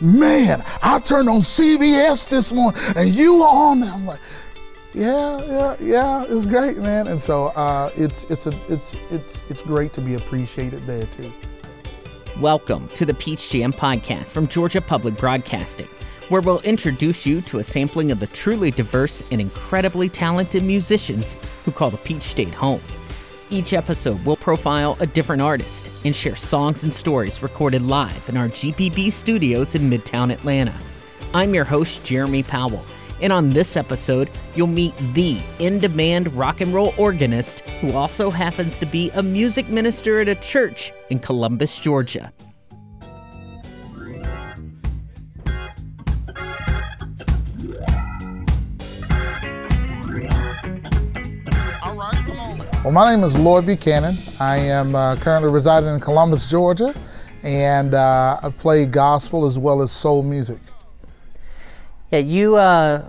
man, I turned on CBS this morning and you were on there. I'm like, yeah, yeah, yeah, it's great, man. And so uh, it's it's a it's it's it's great to be appreciated there too. Welcome to the Peach Jam podcast from Georgia Public Broadcasting, where we'll introduce you to a sampling of the truly diverse and incredibly talented musicians who call the Peach State home. Each episode will profile a different artist and share songs and stories recorded live in our GPB studios in Midtown Atlanta. I'm your host, Jeremy Powell, and on this episode, you'll meet the in demand rock and roll organist who also happens to be a music minister at a church in Columbus, Georgia. Well, my name is Lloyd Buchanan. I am uh, currently residing in Columbus, Georgia, and uh, I play gospel as well as soul music. Yeah, you uh,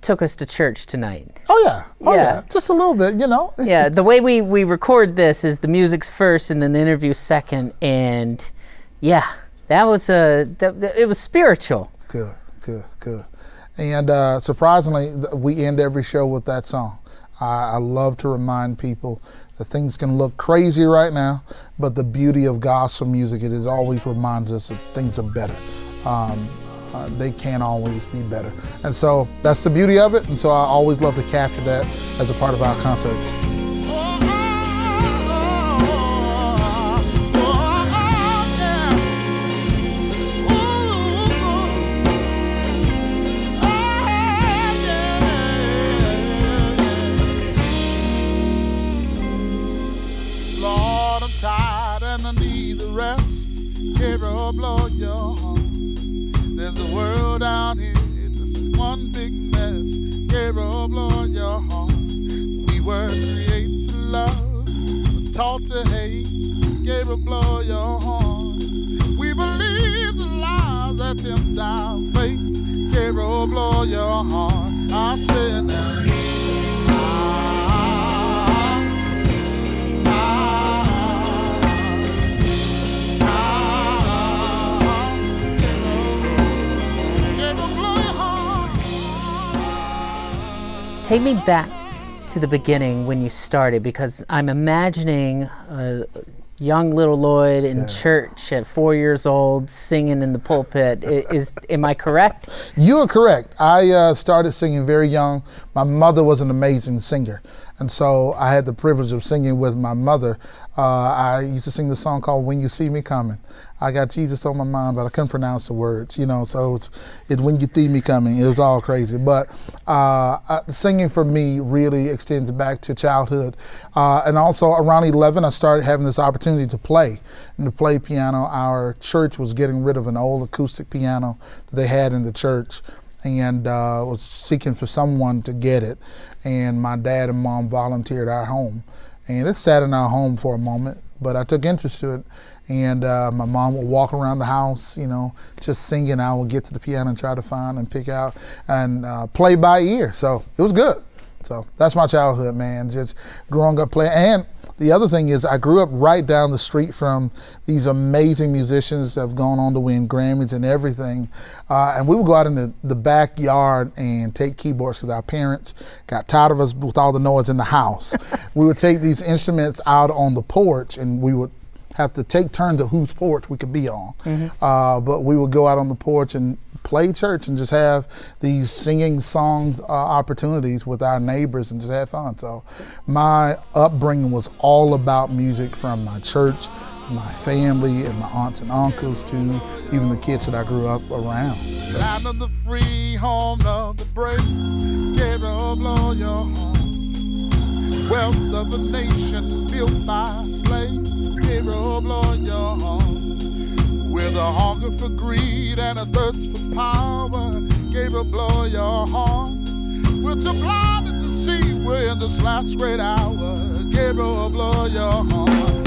took us to church tonight. Oh yeah, oh yeah, Yeah. just a little bit, you know. Yeah, the way we, we record this is the music's first and then the interview second, and yeah, that was a that, that- it was spiritual. Good, good, good. And uh, surprisingly, we end every show with that song. I, I love to remind people that things can look crazy right now, but the beauty of gospel music—it always reminds us that things are better. Um, uh, they can always be better. And so that's the beauty of it. And so I always love to capture that as a part of our concerts. Gabriel, oh, blow your horn. There's a world out here, just one big mess. Gabriel, oh, blow your horn. We were created to love, taught to hate. Gabriel, blow your horn. We believe the lies that tempt our faith. Oh, Gabriel, blow your horn. I said now. Take me back to the beginning when you started because I'm imagining a young little Lloyd in church at four years old singing in the pulpit. Is am I correct? You are correct. I uh, started singing very young. My mother was an amazing singer. And so I had the privilege of singing with my mother. Uh, I used to sing the song called When You See Me Coming. I got Jesus on my mind, but I couldn't pronounce the words, you know, so it's, it's When You See Me Coming. It was all crazy. But uh, uh, singing for me really extends back to childhood. Uh, and also around 11, I started having this opportunity to play and to play piano. Our church was getting rid of an old acoustic piano that they had in the church and uh, was seeking for someone to get it. And my dad and mom volunteered our home. And it sat in our home for a moment, but I took interest to it. And uh, my mom would walk around the house, you know, just singing. I would get to the piano and try to find and pick out and uh, play by ear. So it was good. So that's my childhood, man. Just growing up playing. And the other thing is, I grew up right down the street from these amazing musicians that have gone on to win Grammys and everything. Uh, and we would go out in the, the backyard and take keyboards because our parents got tired of us with all the noise in the house. we would take these instruments out on the porch and we would have to take turns at whose porch we could be on. Uh, but we would go out on the porch and play church and just have these singing songs uh, opportunities with our neighbors and just have fun. So my upbringing was all about music from my church, to my family, and my aunts and uncles to even the kids that I grew up around. So, Land of the free, home of the brave. Gabriel, blow your horn. Wealth of a nation built by slaves. Gabriel, blow your horn. With a hunger for greed and a thirst for power. Gabriel, blow your horn. We're too blinded to see we're in this last great hour. Gabriel, blow your horn.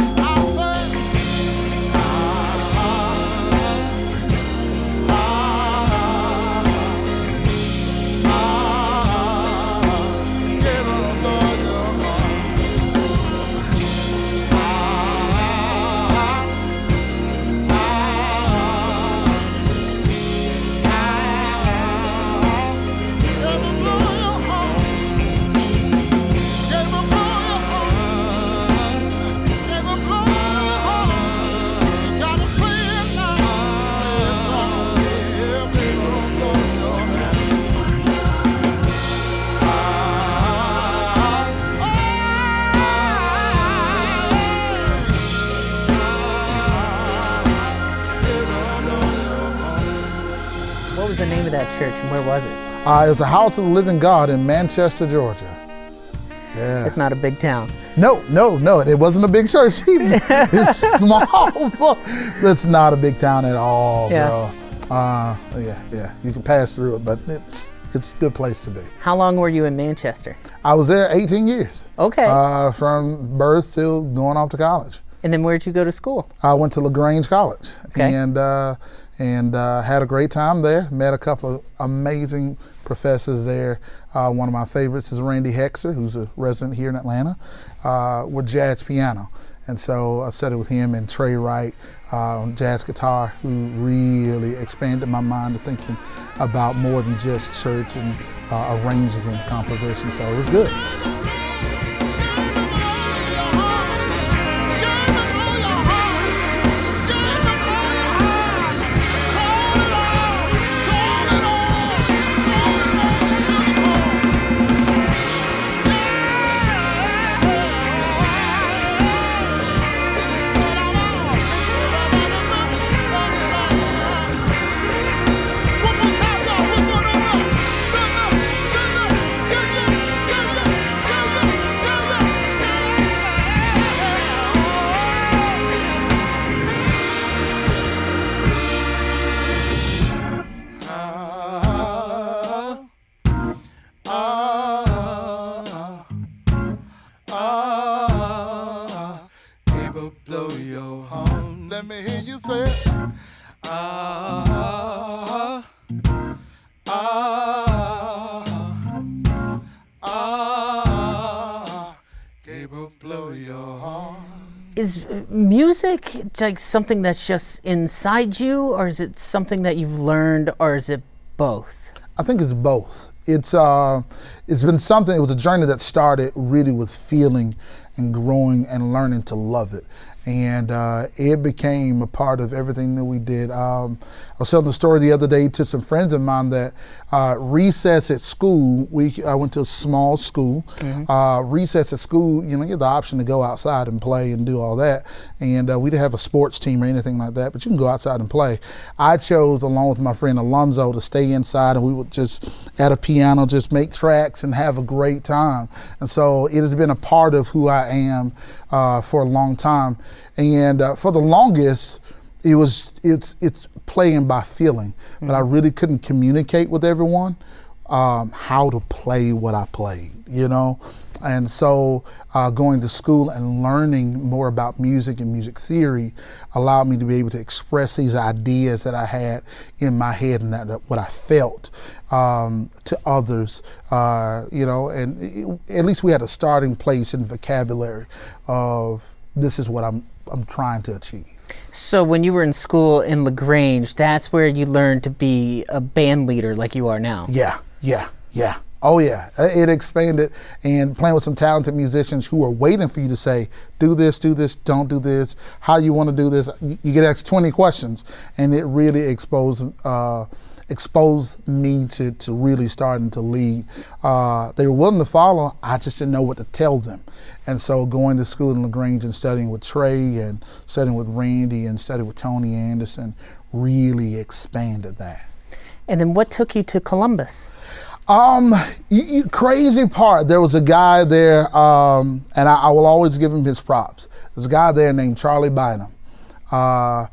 Where was it? Uh, it was a House of the Living God in Manchester, Georgia. Yeah. It's not a big town. No, no, no. It wasn't a big church. it's small. It's not a big town at all, Yeah. bro. Uh, yeah, yeah. You can pass through it, but it's it's a good place to be. How long were you in Manchester? I was there 18 years. Okay. Uh, from birth till going off to college. and then where'd you go to school? I went to Lagrange College Okay. and uh, and uh, had a great time there. Met a couple of amazing professors there. Uh, one of my favorites is Randy Hoexter, who's a resident here in Atlanta, uh, with jazz piano. And so I studied with him and Trey Wright, uh, jazz guitar, who really expanded my mind to thinking about more than just church and uh, arranging and composition. So it was good. Is uh, music like something that's just inside you, or is it something that you've learned, or is it both? I think it's both. It's uh, it's been something. It was a journey that started really with feeling and growing and learning to love it, and uh, it became a part of everything that we did. Um, I was telling the story the other day to some friends of mine that uh, recess at school. We I went to a small school. Uh, recess at school, you know, you have the option to go outside and play and do all that, and uh, we didn't have a sports team or anything like that, but you can go outside and play. I chose, along with my friend Alonzo, to stay inside, and we would just at a piano just make tracks and have a great time. And so it has been a part of who I am uh, for a long time, and uh, for the longest, it was it's it's playing by feeling, but I really couldn't communicate with everyone um, how to play what I played, you know. And so, uh, going to school and learning more about music and music theory allowed me to be able to express these ideas that I had in my head and that, that what I felt um, to others, uh, you know. And it, at least we had a starting place in vocabulary of this is what I'm I'm trying to achieve. So when you were in school in Lagrange, that's where you learned to be a band leader like you are now. Yeah, yeah, yeah. Oh yeah, Uh, it expanded and playing with some talented musicians who are waiting for you to say, do this, do this, don't do this, how you want to do this. You you get asked 20 questions, and it really exposed uh, exposed me to, to really starting to lead. Uh, they were willing to follow. I just didn't know what to tell them, and so going to school in Lagrange and studying with Trey and studying with Randy and studying with Tony Anderson really expanded that. And then what took you to Columbus? Um, you, you, crazy part. There was a guy there, um, and I, I will always give him his props. There's a guy there named Charlie Bynum. Uh,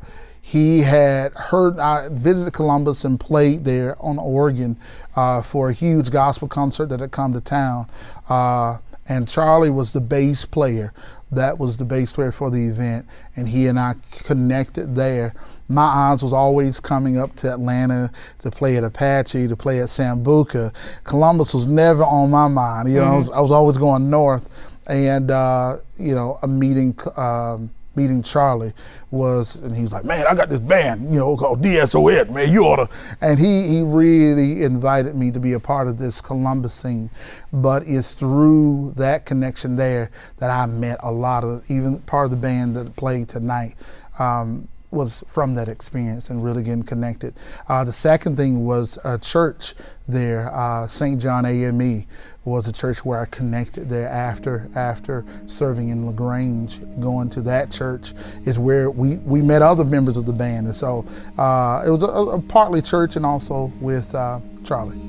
he had heard I visited Columbus and played there on organ uh, for a huge gospel concert that had come to town. Uh, and Charlie was the bass player. That was the bass player for the event, and he and I connected there. My eyes was always coming up to Atlanta to play at Apache, to play at Sambuca. Columbus was never on my mind. You know, I, was, I was always going north, and uh, you know, a meeting. Um, meeting Charlie was, and he was like, "Man, I got this band, you know, called DSOS. Man, you oughta." And he he really invited me to be a part of this Columbus scene. But it's through that connection there that I met a lot of even part of the band that played tonight. Um, was from that experience and really getting connected. Uh, the second thing was a church there, uh, St. John AME was a church where I connected there after after serving in LaGrange. Going to that church is where we, we met other members of the band, and so uh, it was a, a, partly church and also with uh, Charlie.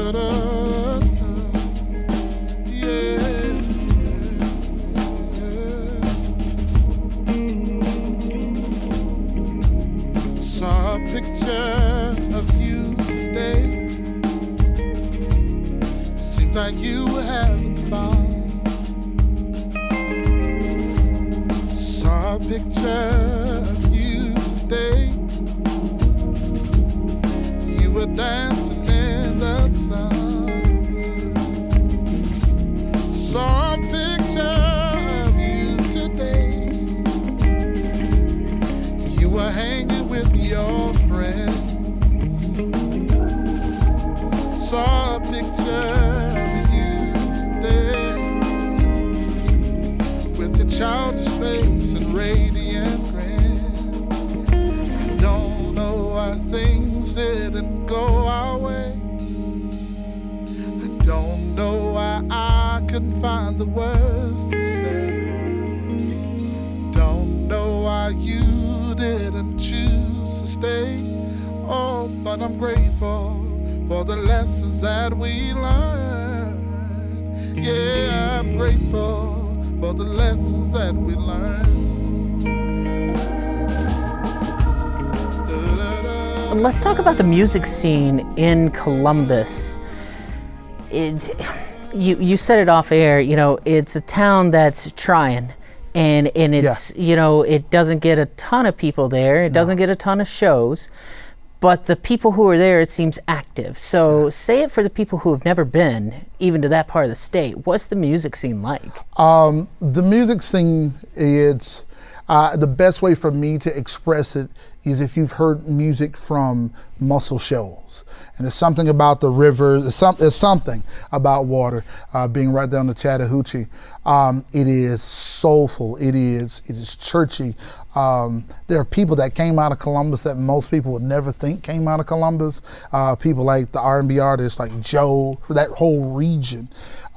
Saw a picture of you today. Seems like you were having fun. Saw a picture of you today. You were dancing find the words to say. Don't know why you didn't choose to stay. Oh, but I'm grateful for the lessons that we learned. Yeah, I'm grateful for the lessons that we learned. Let's talk about the music scene in Columbus. It, you you said it off air. You know, it's a town that's trying, and and it's you know it doesn't get a ton of people there. It doesn't get a ton of shows, but the people who are there, it seems active. So say it for the people who have never been even to that part of the state. What's the music scene like? Um, the music scene is uh, the best way for me to express it is if you've heard music from Muscle Shoals. And there's something about the river, there's, some, there's something about water uh, being right down the Chattahoochee. Um, it is soulful, it is, it is churchy. Um, there are people that came out of Columbus that most people would never think came out of Columbus. Uh, people like the R&B artists like Joe, that whole region.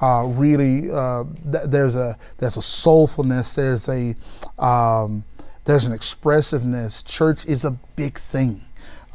Uh, really, uh, th- there's a there's a soulfulness. There's a um, there's an expressiveness. Church is a big thing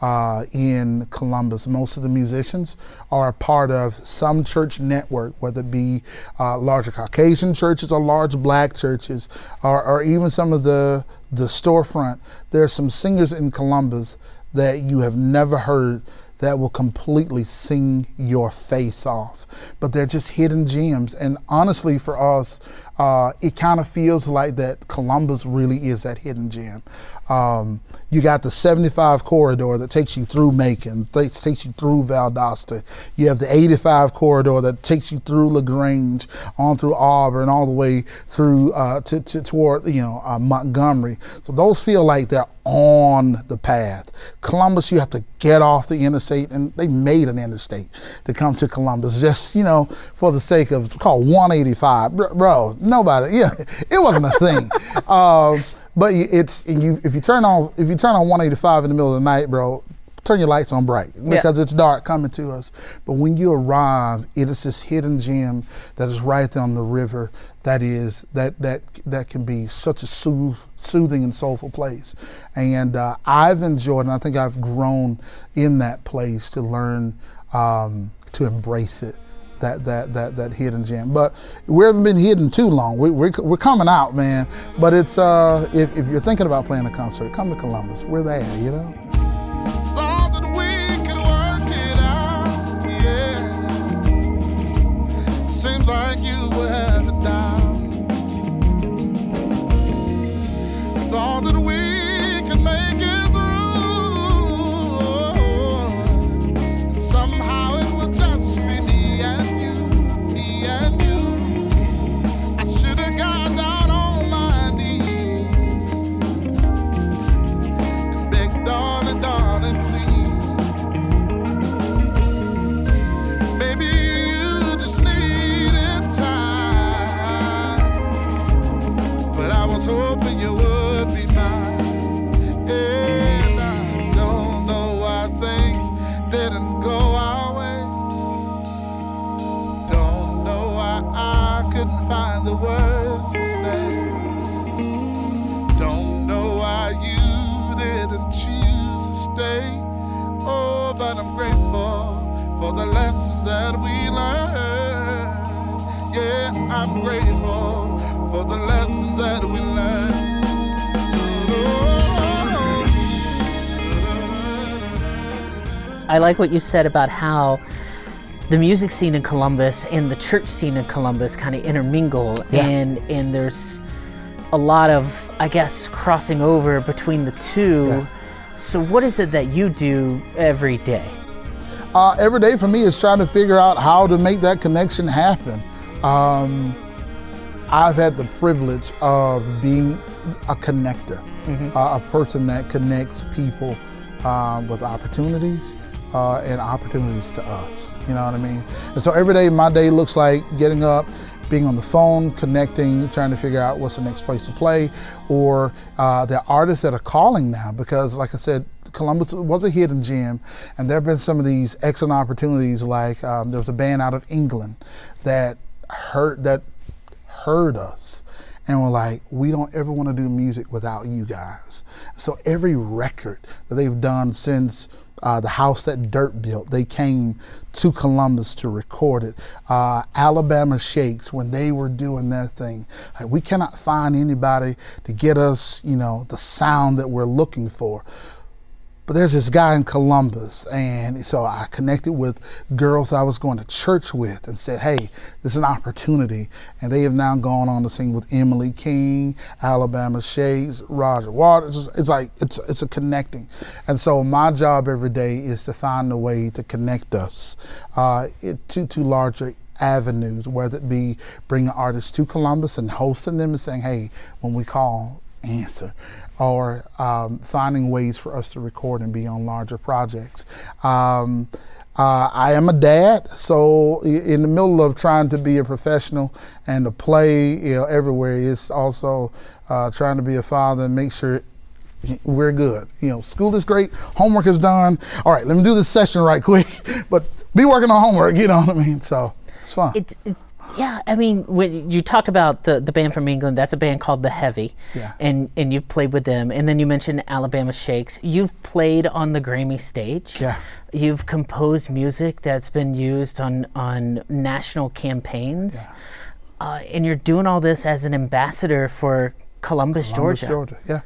uh, in Columbus. Most of the musicians are a part of some church network, whether it be uh, larger Caucasian churches or large black churches, or, or even some of the the storefront. There's some singers in Columbus that you have never heard that will completely sing your face off. But they're just hidden gems. And honestly, for us, uh, it kind of feels like that Columbus really is that hidden gem. Um, you got the 75 corridor that takes you through Macon, takes, takes you through Valdosta. You have the 85 corridor that takes you through LaGrange, on through Auburn, all the way through uh, to, to, toward you know uh, Montgomery. So those feel like they're on the path. Columbus, you have to get off the interstate, and they made an interstate to come to Columbus just you know for the sake of called 185, bro. bro nobody, yeah, it wasn't a thing. um, but it's you if you turn on if you turn on 185 in the middle of the night, bro, turn your lights on bright because yeah. it's dark coming to us. But when you arrive, it is this hidden gem that is right there on the river. That is that that that can be such a sooth, soothing and soulful place. And uh, I've enjoyed, and I think I've grown in that place to learn um, to embrace it that that that that hidden gem. But we haven't been hidden too long. We, we're, we're coming out, man. But it's uh, if, if you're thinking about playing a concert, come to Columbus. We're there, you know. Like what you said about how the music scene in Columbus and the church scene in Columbus kind of intermingle, Yeah. and and there's a lot of, I guess, crossing over between the two. Yeah. So, what is it that you do every day? uh, every day for me is trying to figure out how to make that connection happen. Um, I've had the privilege of being a connector, uh, a person that connects people um, with opportunities uh, and opportunities to us. You know what I mean? And so every day, my day looks like getting up, being on the phone, connecting, trying to figure out what's the next place to play, or uh, the artists that are calling now. Because, like I said, Columbus was a hidden gem, and there have been some of these excellent opportunities. Like um, there was a band out of England that heard that heard us and were like, we don't ever want to do music without you guys. So every record that they've done since uh, the house that Dirt built, they came to Columbus to record it. Uh, Alabama Shakes, when they were doing their thing, like, we cannot find anybody to get us, you know, the sound that we're looking for. But there's this guy in Columbus, and so I connected with girls I was going to church with and said, Hey, this is an opportunity. And they have now gone on to sing with Emily King, Alabama Shakes, Roger Waters. It's like, it's, it's a connecting. And so my job every day is to find a way to connect us uh, to, to larger avenues, whether it be bringing artists to Columbus and hosting them and saying, Hey, when we call, answer or um, finding ways for us to record and be on larger projects. Um, uh, I am a dad, so in the middle of trying to be a professional and to play you know, everywhere, it's also uh, trying to be a father and make sure we're good. You know, school is great, homework is done. All right, let me do this session right quick, but be working on homework. You know what I mean? So it's fun. It's, it's yeah. I mean, when you talk about the the band from England, that's a band called The Heavy, Yeah. and and you've played with them, and then you mentioned Alabama Shakes. You've played on the Grammy stage. Yeah. You've composed music that's been used on on national campaigns, uh, and you're doing all this as an ambassador for Columbus, Columbus, Georgia. Georgia. Yeah,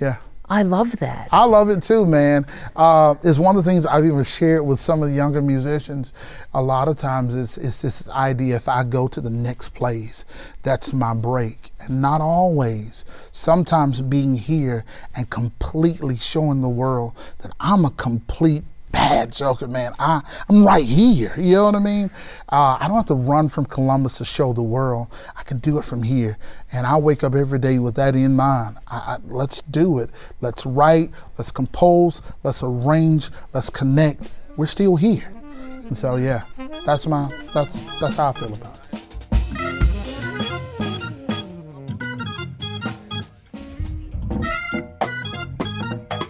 yeah. I love that. I love it too, man. Uh, it's one of the things I've even shared with some of the younger musicians. A lot of times it's, it's this idea if I go to the next place, that's my break. And not always. Sometimes being here and completely showing the world that I'm a complete bad joker, man. I, I'm right here. You know what I mean? Uh, I don't have to run from Columbus to show the world. I can do it from here. And I wake up every day with that in mind. I, I, let's do it. Let's write. Let's compose. Let's arrange. Let's connect. We're still here. And so, yeah, that's my that's that's how I feel about it.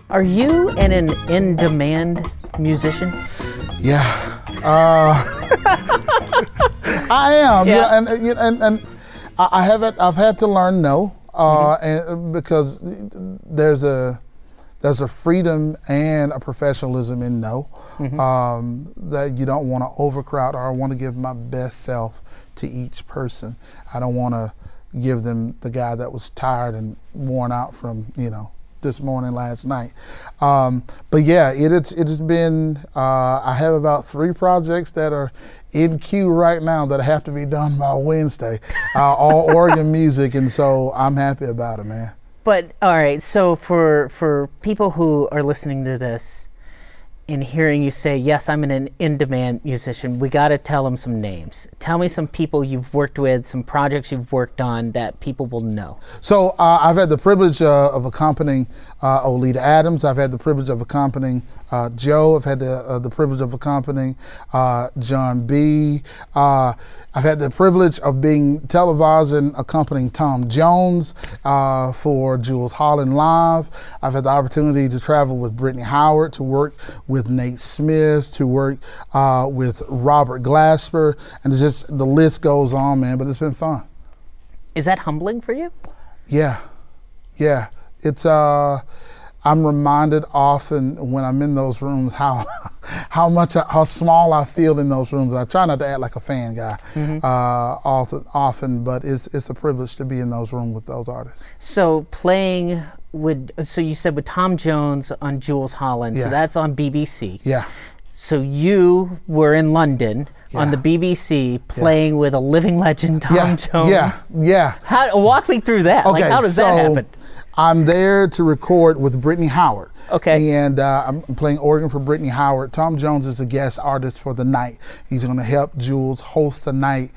Are you in an in demand musician? Yeah. Uh, I am. you Yeah. know, and, and, you know, and, and I I haven't. I've had to learn no, uh, and because there's a there's a freedom and a professionalism in no um, that you don't want to overcrowd or I want to give my best self to each person. I don't want to give them the guy that was tired and worn out from you know this morning, last night. Um, but yeah, it, it's it has been. Uh, I have about three projects that are in queue right now that have to be done by Wednesday. Uh, all organ music, and so I'm happy about it, man. But all right, so for for people who are listening to this and hearing you say, "Yes, I'm an in-demand musician," we got to tell them some names. Tell me some people you've worked with, some projects you've worked on that people will know. So uh, I've had the privilege uh, of accompanying uh, Oleta Adams. I've had the privilege of accompanying uh, Joe. I've had the uh, the privilege of accompanying uh, Jon B. Uh, I've had the privilege of being televised and accompanying Tom Jones uh, for Jools Holland Live. I've had the opportunity to travel with Brittany Howard, to work with Nate Smith, to work uh, with Robert Glasper, and it's just the list goes on, man. But it's been fun. Is that humbling for you? Yeah, yeah. It's uh, I'm reminded often when I'm in those rooms how how much how small I feel in those rooms. I try not to act like a fan guy mm-hmm. uh, often, often, but it's it's a privilege to be in those rooms with those artists. So playing with so you said with Tom Jones on Jools Holland, yeah. so that's on BBC. Yeah. So you were in London. Yeah. on the BBC playing yeah. with a living legend, Tom yeah. Jones. Yeah, yeah. How, walk me through that. Okay, like, how does so, that happen? I'm there to record with Brittany Howard. Okay. And uh, I'm playing organ for Brittany Howard. Tom Jones is a guest artist for the night. He's going to help Jools host the night.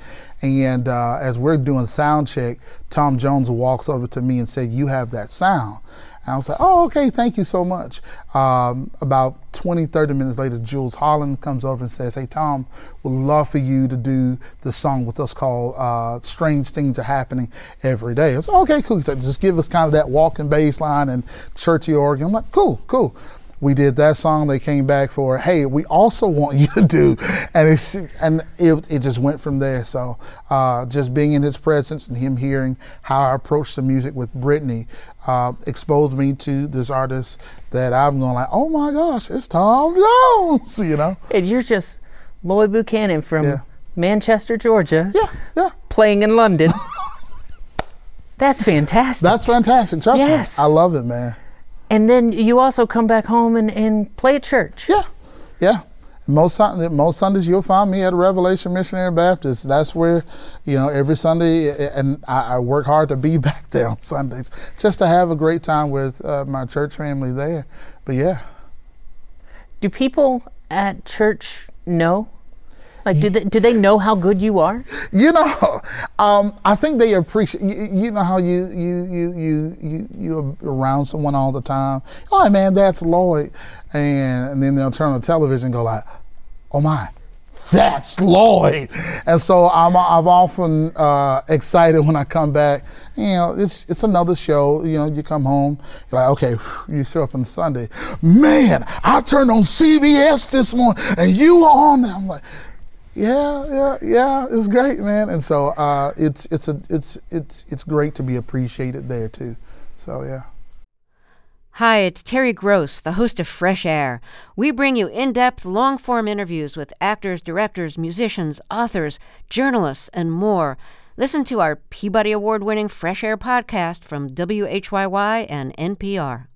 And uh, as we're doing sound check, Tom Jones walks over to me and said, "You have that sound." And I was like, oh, okay, thank you so much. Um, about 20, 30 minutes later, Jools Holland comes over and says, hey, Tom, would love for you to do the song with us called uh, Strange Things Are Happening Every Day. I said, okay, cool. He said, just give us kind of that walking bass line and churchy organ. I'm like, cool, cool we did that song. They came back for, hey, we also want you to do, and it's and it, it just went from there. So uh, just being in his presence and him hearing how I approached the music with Brittany uh, exposed me to this artist that I'm going like, oh my gosh, it's Tom Jones, you know. And you're just Lloyd Buchanan from yeah. Manchester, Georgia. Yeah, yeah. Playing in London. That's fantastic. That's fantastic. Trust yes. me. I love it, man. And then you also come back home and, and play at church. Yeah, yeah. Most most Sundays you'll find me at Revelation Missionary Baptist. That's where, you know, every Sunday, and I, I work hard to be back there on Sundays, just to have a great time with uh, my church family there. But yeah. Do people at church know like, do they, do they know how good you are? You know, um, I think they appreciate. You, you, know how you you you you you you around someone all the time. Oh man, that's Lloyd, and, and then they'll turn on the television and go like, oh my, that's Lloyd. And so I'm I've often uh, excited when I come back. You know, it's it's another show. You know, you come home, you're like, okay, you show up on Sunday. Man, I turned on CBS this morning, and you were on there. I'm like yeah, yeah, yeah. It's great, man. And so uh, it's it's a it's it's it's great to be appreciated there too. So yeah. Hi, it's Terry Gross, the host of Fresh Air. We bring you in depth, long form interviews with actors, directors, musicians, authors, journalists, and more. Listen to our Peabody Award winning Fresh Air podcast from WHYY and NPR.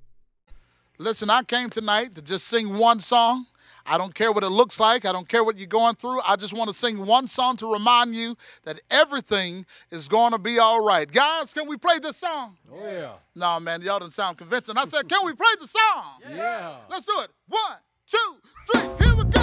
Listen, I came tonight to just sing one song I don't care what it looks like. I don't care what you're going through. I just want to sing one song to remind you that everything is going to be all right. Guys, can we play this song? Oh, yeah. No, man, y'all didn't sound convincing. I said, can we play the song? Yeah. Let's do it. One, two, three. Here we go.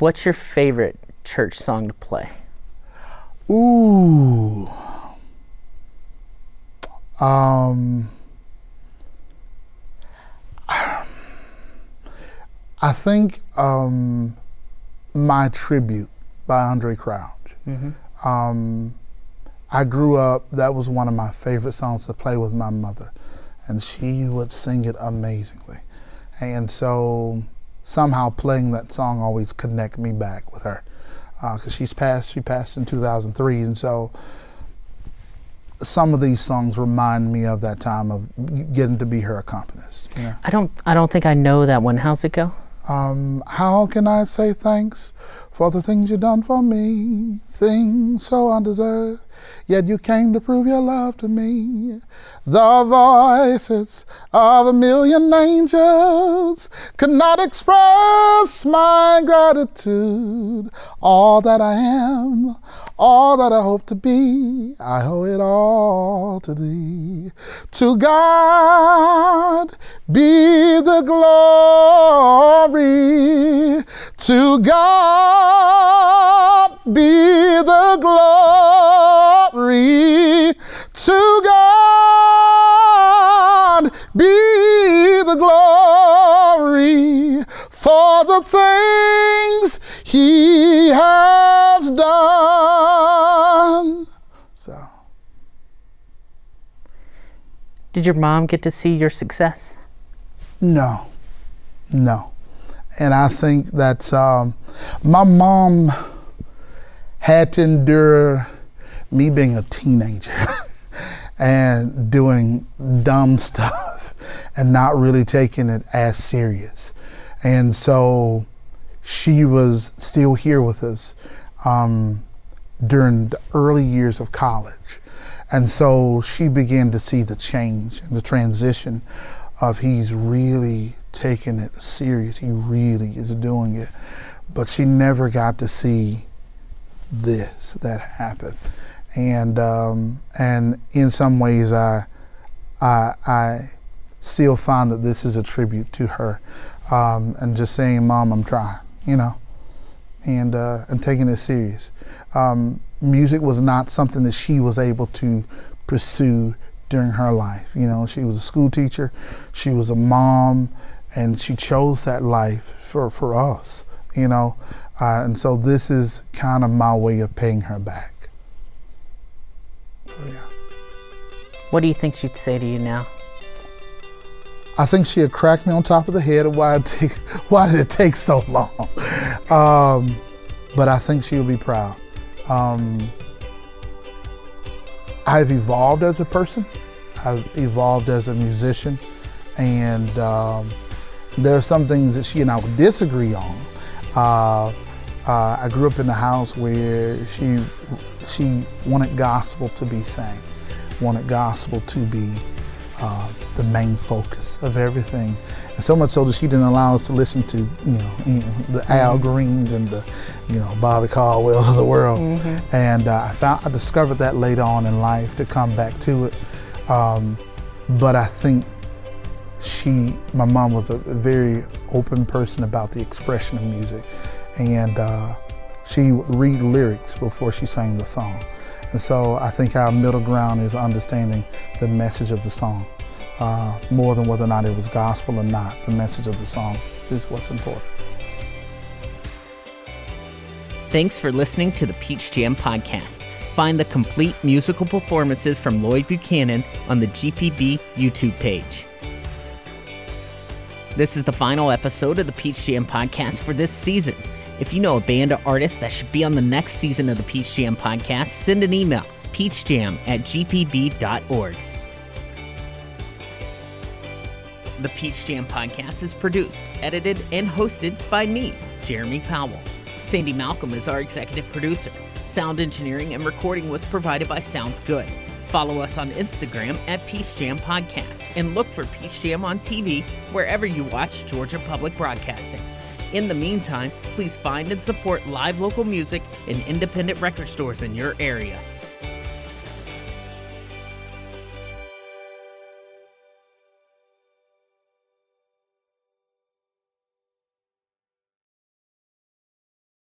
What's your favorite church song to play? Ooh. Um, I think um, My Tribute by Andraé Crouch. Mm-hmm. Um, I grew up, that was one of my favorite songs to play with my mother, and she would sing it amazingly. And so somehow playing that song always connect me back with her because uh, she's passed. She passed in 2003, and so some of these songs remind me of that time of getting to be her accompanist. You know? I don't. I don't think I know that one. How's it go? Um, how can I say thanks for the things you've done for me? Things so undeserved, yet you came to prove your love to me. The voices of a million angels could not express my gratitude. All that I am, all that I hope to be, I owe it all to thee. To God be the glory. To God be the glory. To God be the glory for the things he has done. So. Did your mom get to see your success? No, no. And I think that um, my mom had to endure me being a teenager. and doing dumb stuff and not really taking it as serious. And so she was still here with us um, during the early years of college. And so she began to see the change and the transition of he's really taking it serious. He really is doing it. But she never got to see this that happened and um, and in some ways I, I I still find that this is a tribute to her, um, and just saying, "Mom, I'm trying," you know, and uh, and taking it serious. Um, music was not something that she was able to pursue during her life. You know, she was a school teacher, she was a mom, and she chose that life for for us. You know, uh, and so this is kind of my way of paying her back. So, yeah. What do you think she'd say to you now? I think she'd crack me on top of the head of why take, why did it take so long. Um, but I think she would be proud. Um, I've evolved as a person. I've evolved as a musician, and um, there are some things that she and I would disagree on. Uh, uh, I grew up in a house where she she wanted gospel to be sang, wanted gospel to be uh, the main focus of everything, and so much so that she didn't allow us to listen to you know, you know the mm-hmm. Al Greens and the you know Bobby Caldwells of the world. Mm-hmm. And uh, I found I discovered that later on in life to come back to it. Um, but I think she, my mom was a very open person about the expression of music, and uh, she would read lyrics before she sang the song. And so I think our middle ground is understanding the message of the song. Uh, more than whether or not it was gospel or not, the message of the song is what's important. Thanks for listening to the Peach Jam podcast. Find the complete musical performances from Lloyd Buchanan on the GPB YouTube page. This is the final episode of the Peach Jam podcast for this season. If you know a band or artist that should be on the next season of the Peach Jam podcast, send an email peachjam at gpb.org. The Peach Jam podcast is produced, edited, and hosted by me, Jeremy Powell. Sandy Malcolm is our executive producer. Sound engineering and recording was provided by Sounds Good. Follow us on Instagram at Peach Jam Podcast and look for Peach Jam on TV wherever you watch Georgia Public Broadcasting. In the meantime, please find and support live local music in independent record stores in your area.